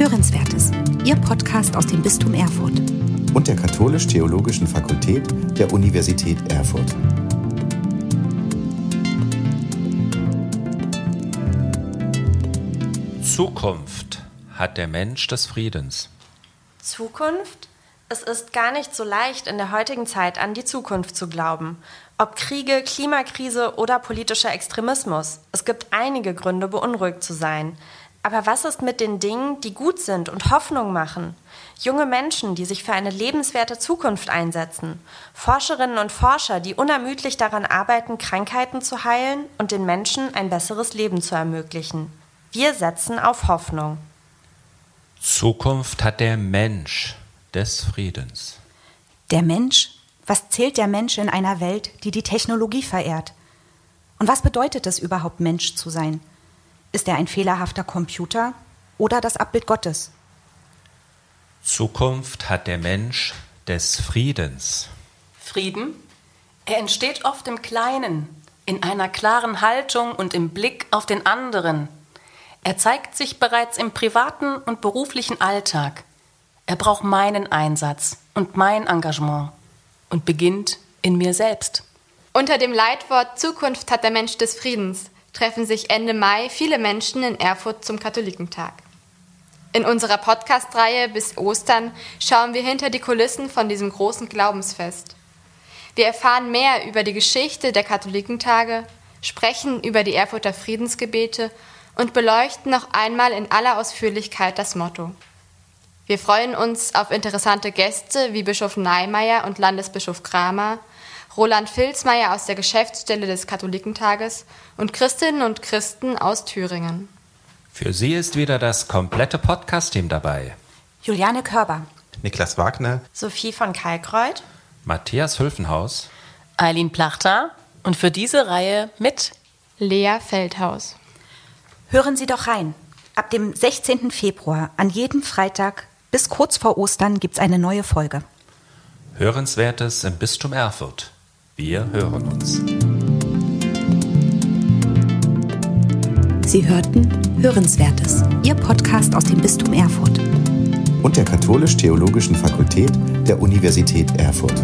Hörenswertes, Ihr Podcast aus dem Bistum Erfurt. Und der Katholisch-Theologischen Fakultät der Universität Erfurt. Zukunft hat der Mensch des Friedens. Zukunft? Es ist gar nicht so leicht, in der heutigen Zeit an die Zukunft zu glauben. Ob Kriege, Klimakrise oder politischer Extremismus. Es gibt einige Gründe, beunruhigt zu sein. Aber was ist mit den Dingen, die gut sind und Hoffnung machen? Junge Menschen, die sich für eine lebenswerte Zukunft einsetzen. Forscherinnen und Forscher, die unermüdlich daran arbeiten, Krankheiten zu heilen und den Menschen ein besseres Leben zu ermöglichen. Wir setzen auf Hoffnung. Zukunft hat der Mensch des Friedens. Der Mensch? Was zählt der Mensch in einer Welt, die die Technologie verehrt? Und was bedeutet es überhaupt, Mensch zu sein? Ist er ein fehlerhafter Computer oder das Abbild Gottes? Zukunft hat der Mensch des Friedens. Frieden? Er entsteht oft im Kleinen, in einer klaren Haltung und im Blick auf den anderen. Er zeigt sich bereits im privaten und beruflichen Alltag. Er braucht meinen Einsatz und mein Engagement und beginnt in mir selbst. Unter dem Leitwort Zukunft hat der Mensch des Friedens treffen sich Ende Mai viele Menschen in Erfurt zum Katholikentag. In unserer Podcast-Reihe bis Ostern schauen wir hinter die Kulissen von diesem großen Glaubensfest. Wir erfahren mehr über die Geschichte der Katholikentage, sprechen über die Erfurter Friedensgebete und beleuchten noch einmal in aller Ausführlichkeit das Motto. Wir freuen uns auf interessante Gäste wie Bischof Neimeyer und Landesbischof Kramer, Roland Filzmeier aus der Geschäftsstelle des Katholikentages und Christinnen und Christen aus Thüringen. Für Sie ist wieder das komplette Podcast-Team dabei. Juliane Körber, Niklas Wagner, Sophie von Kalkreuth, Matthias Hülfenhaus, Eileen Plachter und für diese Reihe mit Lea Feldhaus. Hören Sie doch rein. Ab dem 16. Februar an jedem Freitag bis kurz vor Ostern gibt es eine neue Folge. Hörenswertes im Bistum Erfurt. Wir hören uns. Sie hörten Hörenswertes, Ihr Podcast aus dem Bistum Erfurt. Und der Katholisch-Theologischen Fakultät der Universität Erfurt.